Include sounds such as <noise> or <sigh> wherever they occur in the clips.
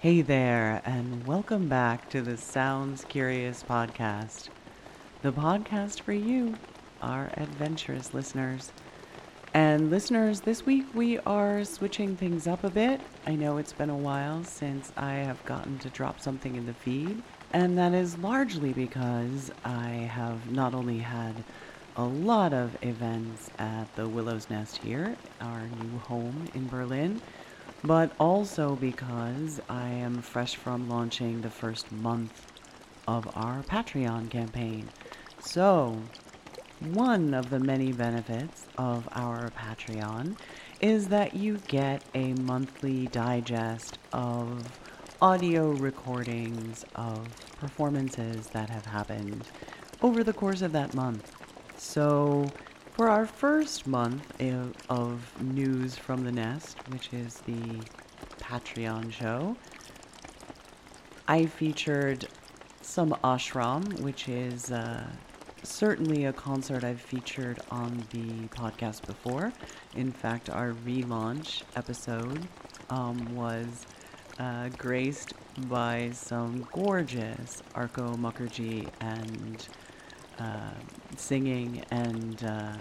Hey there, and welcome back to the Sounds Curious podcast, the podcast for you, our adventurous listeners. And listeners, this week we are switching things up a bit. I know it's been a while since I have gotten to drop something in the feed, and that is largely because I have not only had a lot of events at the Willow's Nest here, our new home in Berlin, but also because I am fresh from launching the first month of our Patreon campaign. So, one of the many benefits of our Patreon is that you get a monthly digest of audio recordings of performances that have happened over the course of that month. So, for our first month of news from the nest, which is the Patreon show, I featured some ashram, which is uh, certainly a concert I've featured on the podcast before. In fact, our relaunch episode um, was uh, graced by some gorgeous Arko Mukherjee and uh, singing, and uh,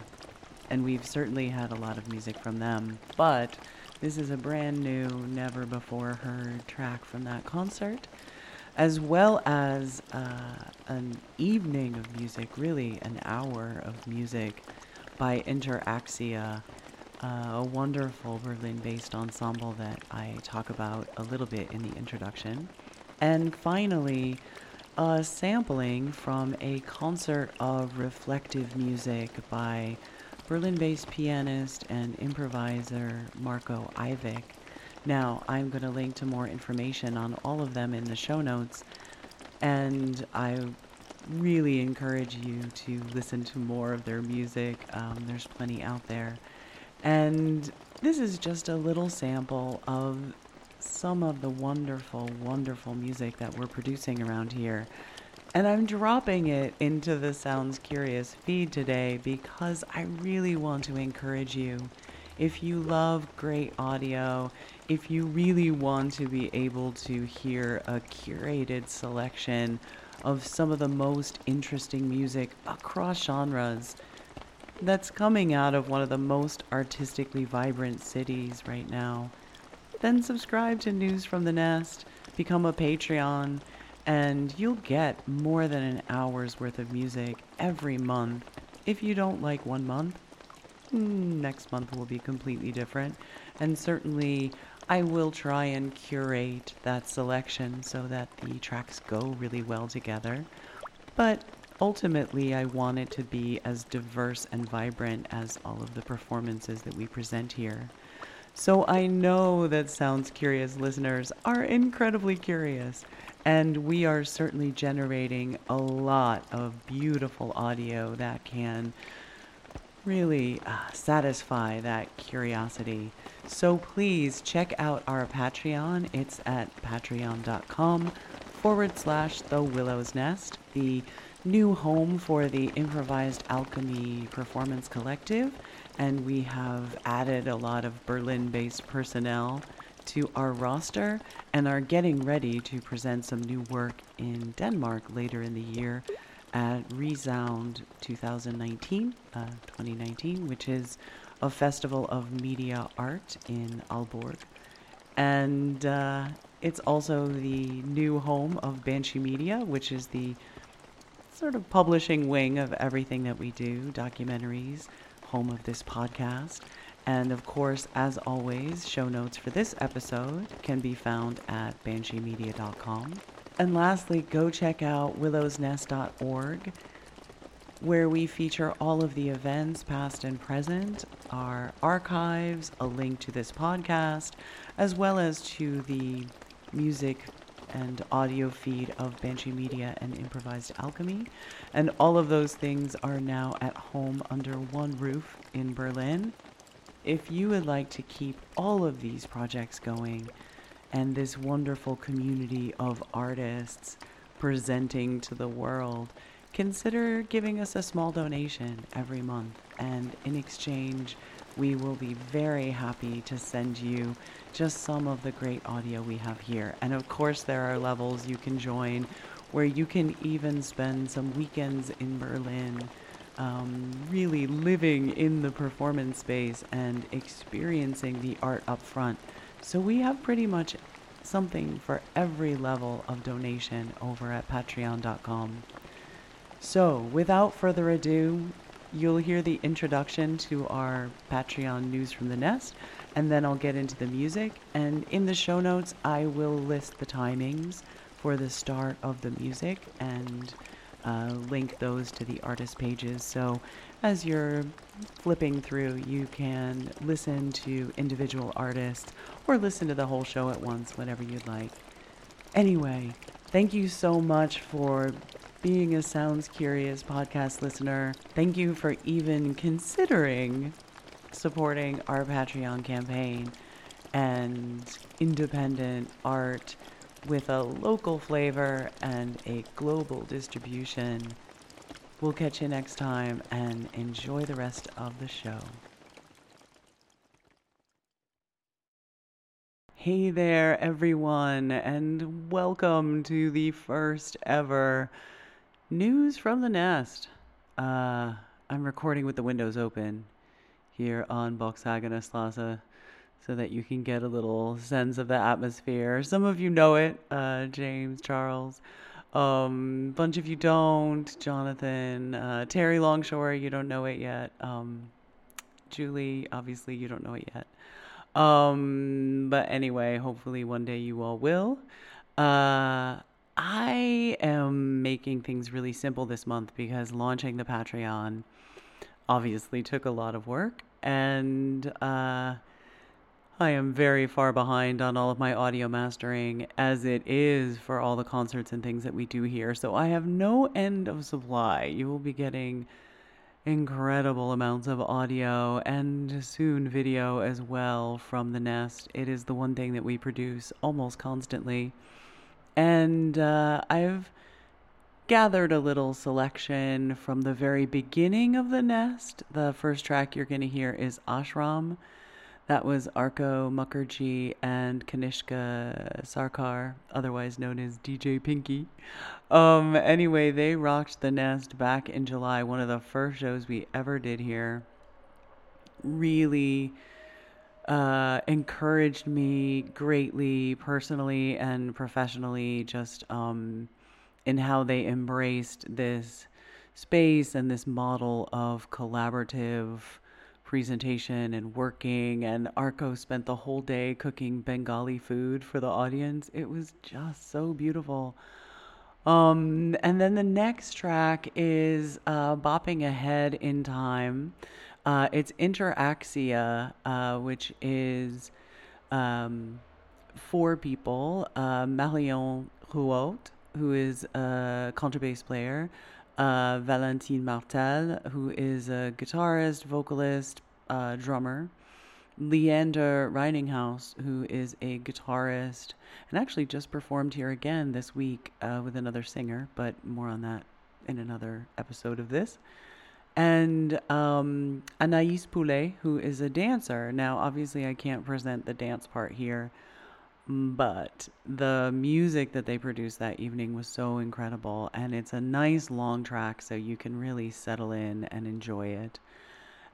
and we've certainly had a lot of music from them. But this is a brand new, never before heard track from that concert, as well as uh, an evening of music, really an hour of music by Interaxia. Uh, a wonderful Berlin based ensemble that I talk about a little bit in the introduction. And finally, a sampling from a concert of reflective music by Berlin based pianist and improviser Marco Ivik. Now, I'm going to link to more information on all of them in the show notes, and I really encourage you to listen to more of their music. Um, there's plenty out there. And this is just a little sample of some of the wonderful, wonderful music that we're producing around here. And I'm dropping it into the Sounds Curious feed today because I really want to encourage you. If you love great audio, if you really want to be able to hear a curated selection of some of the most interesting music across genres that's coming out of one of the most artistically vibrant cities right now, then subscribe to News from the Nest, become a Patreon, and you'll get more than an hour's worth of music every month. If you don't like one month, next month will be completely different. And certainly, I will try and curate that selection so that the tracks go really well together. But ultimately, I want it to be as diverse and vibrant as all of the performances that we present here. So I know that Sounds Curious listeners are incredibly curious, and we are certainly generating a lot of beautiful audio that can really uh, satisfy that curiosity. So please check out our Patreon. It's at patreon.com forward slash the Willow's Nest, the new home for the Improvised Alchemy Performance Collective and we have added a lot of Berlin based personnel to our roster and are getting ready to present some new work in Denmark later in the year at Resound 2019, uh, 2019, which is a festival of media art in Aalborg. And uh, it's also the new home of Banshee Media, which is the sort of publishing wing of everything that we do documentaries, home of this podcast. And of course, as always, show notes for this episode can be found at bansheemedia.com. And lastly, go check out willowsnest.org, where we feature all of the events, past and present, our archives, a link to this podcast, as well as to the music and audio feed of Banshee Media and Improvised Alchemy. And all of those things are now at home under one roof in Berlin. If you would like to keep all of these projects going and this wonderful community of artists presenting to the world, consider giving us a small donation every month. And in exchange, we will be very happy to send you just some of the great audio we have here. And of course, there are levels you can join where you can even spend some weekends in Berlin. Um, really living in the performance space and experiencing the art up front. So we have pretty much something for every level of donation over at patreon.com. So, without further ado, you'll hear the introduction to our Patreon news from the nest, and then I'll get into the music. And in the show notes, I will list the timings for the start of the music and uh, link those to the artist pages. So as you're flipping through, you can listen to individual artists or listen to the whole show at once, whatever you'd like. Anyway, thank you so much for being a Sounds Curious podcast listener. Thank you for even considering supporting our Patreon campaign and independent art with a local flavor and a global distribution. We'll catch you next time and enjoy the rest of the show. Hey there, everyone, and welcome to the first ever News from the Nest. Uh, I'm recording with the windows open here on Boxhagener Straße so that you can get a little sense of the atmosphere. Some of you know it, uh, James, Charles. Um, bunch of you don't. Jonathan, uh, Terry Longshore, you don't know it yet. Um, Julie, obviously, you don't know it yet. Um, but anyway, hopefully one day you all will. Uh, I am making things really simple this month because launching the Patreon obviously took a lot of work and uh, I am very far behind on all of my audio mastering as it is for all the concerts and things that we do here. So I have no end of supply. You will be getting incredible amounts of audio and soon video as well from the Nest. It is the one thing that we produce almost constantly. And uh, I've gathered a little selection from the very beginning of the Nest. The first track you're going to hear is Ashram that was Arko Mukherjee and Kanishka Sarkar, otherwise known as DJ Pinky. Um, anyway, they rocked the nest back in July, one of the first shows we ever did here. Really uh, encouraged me greatly, personally and professionally, just um, in how they embraced this space and this model of collaborative presentation and working and Arko spent the whole day cooking Bengali food for the audience. It was just so beautiful. Um, and then the next track is uh, Bopping Ahead in Time. Uh, it's Interaxia, uh, which is um, four people. Uh, Marion Rouault, who is a contrabass player uh, Valentine Martel, who is a guitarist, vocalist, uh, drummer. Leander Reininghaus, who is a guitarist and actually just performed here again this week uh, with another singer, but more on that in another episode of this. And um, Anais Poulet, who is a dancer. Now, obviously, I can't present the dance part here but the music that they produced that evening was so incredible and it's a nice long track so you can really settle in and enjoy it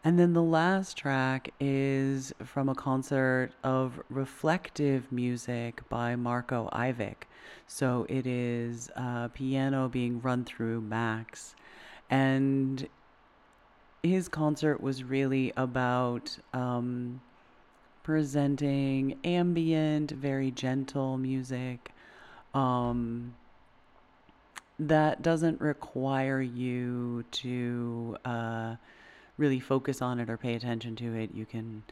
and then the last track is from a concert of reflective music by Marco Ivik. So it is uh, piano being run through Max. And his concert was really about um, presenting ambient, very gentle music um, that doesn't require you to uh, really focus on it or pay attention to it. You can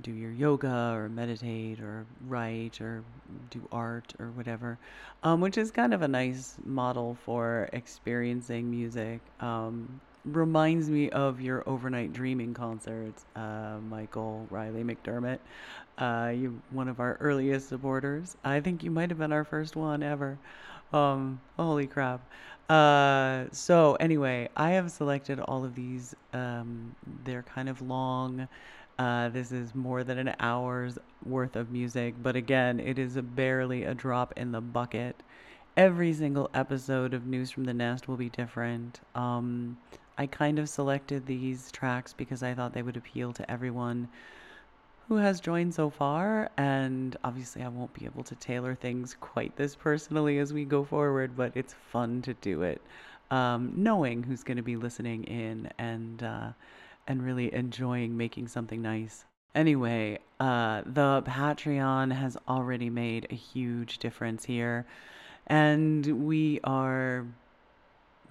do your yoga or meditate or write or do art or whatever, um, which is kind of a nice model for experiencing music. Um, reminds me of your overnight dreaming concerts, uh, Michael Riley McDermott. Uh, you one of our earliest supporters. I think you might have been our first one ever. Um, holy crap. Uh, so anyway, I have selected all of these. Um, they're kind of long Uh, this is more than an hour's worth of music, but again, it is a barely a drop in the bucket. Every single episode of News from the Nest will be different. Um, I kind of selected these tracks because I thought they would appeal to everyone who has joined so far. And obviously, I won't be able to tailor things quite this personally as we go forward, but it's fun to do it, um, knowing who's going to be listening in and uh, and really enjoying making something nice. Anyway, uh, the Patreon has already made a huge difference here, and we are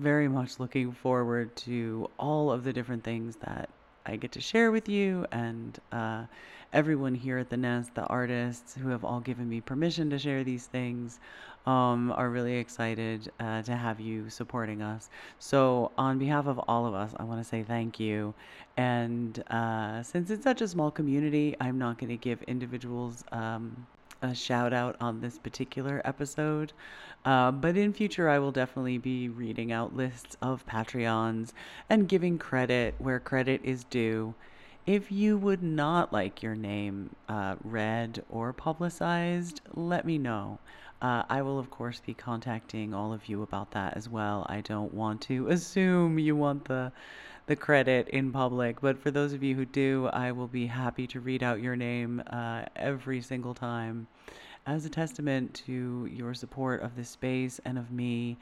very much looking forward to all of the different things that I get to share with you and uh, everyone here at the Nest, the artists who have all given me permission to share these things, um, are really excited uh, to have you supporting us. So, on behalf of all of us, I want to say thank you. And uh, since it's such a small community, I'm not going to give individuals um, a shout out on this particular episode. Uh, but in future, I will definitely be reading out lists of Patreons and giving credit where credit is due. If you would not like your name uh, read or publicized, let me know. Uh, I will, of course, be contacting all of you about that as well. I don't want to <laughs> assume you want the the credit in public, but for those of you who do, I will be happy to read out your name uh, every single time as a testament to your support of this space and of me.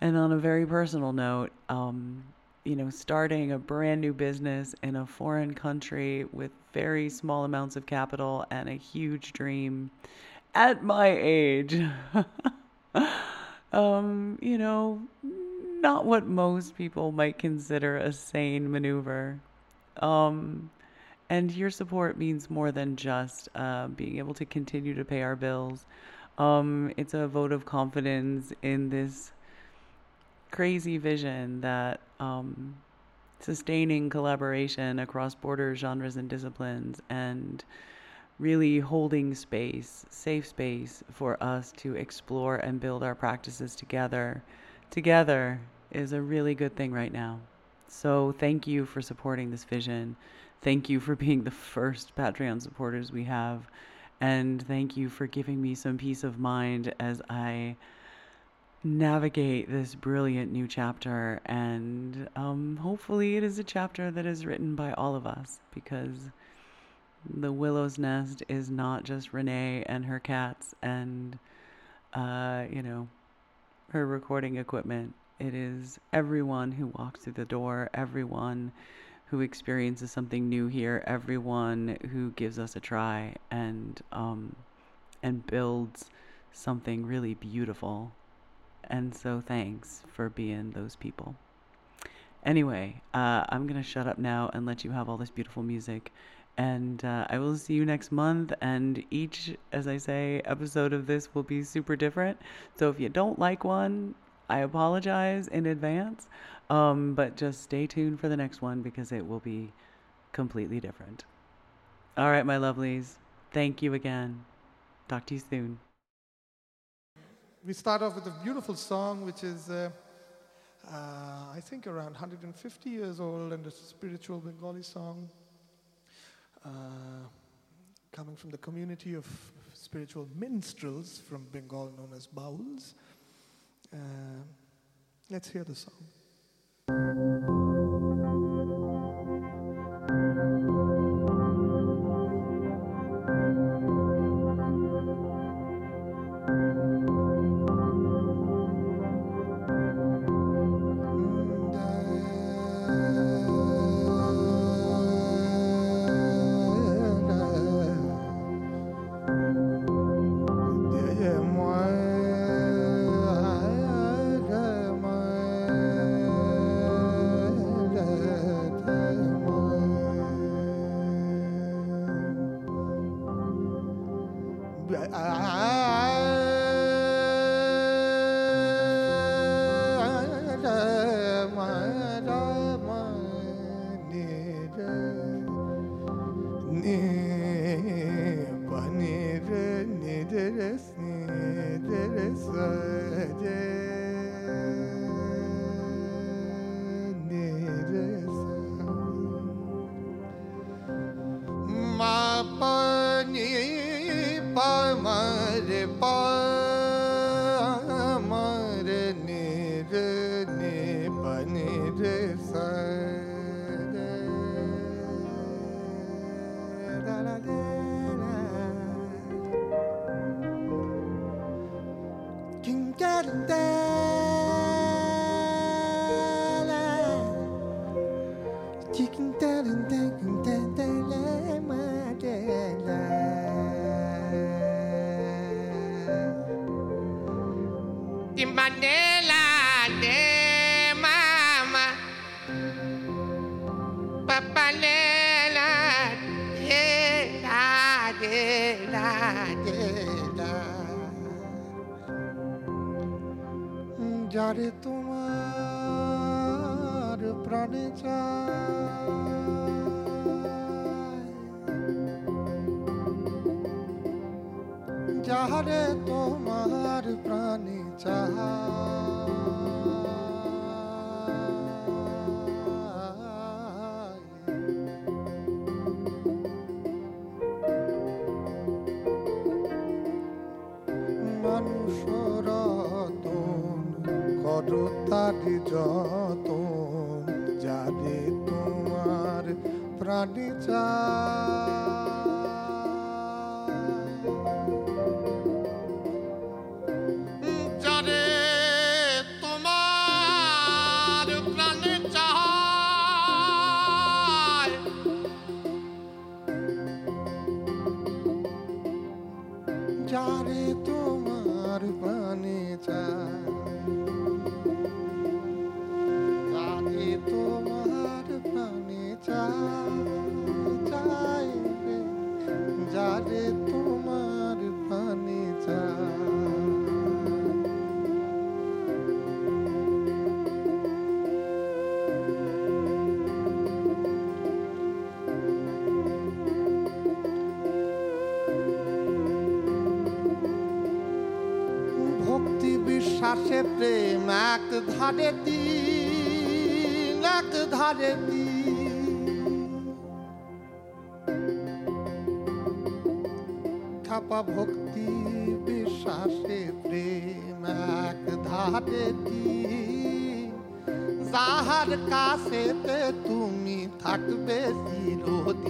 And on a very personal note, um, you know, starting a brand new business in a foreign country with very small amounts of capital and a huge dream at my age. <laughs> um, you know, not what most people might consider a sane maneuver. Um, and your support means more than just uh, being able to continue to pay our bills. Um, it's a vote of confidence in this crazy vision that um, sustaining collaboration across borders, genres, and disciplines, and really holding space, safe space for us to explore and build our practices together, together is a really good thing right now. So thank you for supporting this vision. Thank you for <laughs> being the first Patreon supporters we have. And thank you for giving me some peace of mind as I navigate this brilliant new chapter. And um, hopefully, it is a chapter that is written by all of us because the Willow's Nest is not just Renee and her cats and, uh, you know, her recording equipment. It is everyone who walks through the door, everyone who experiences something new here, everyone who gives us a try and um, and builds something really beautiful. And so thanks for being those people. Anyway, uh, I'm gonna shut up now and let you have all this beautiful music. And uh, I will see you next month. And each, as I say, episode of this will be super different. So if you don't like one, I apologize in advance. Um, but just stay tuned for the next one because it will be completely different. All right, my lovelies. Thank you again. Talk to you soon. We start off with a beautiful song, which is, uh, uh, I think, around 150 years old, and a spiritual Bengali song uh, coming from the community of spiritual minstrels from Bengal known as Bauls. Uh, let's hear the song. by native sign. আরে তোমার প্রাণে চাহারে তোমার প্রাণে চাহা রতন যাবে তোমার প্রাণী চা আকাশেতে তুমি থাকবে চিরদিন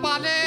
Johnny.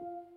You.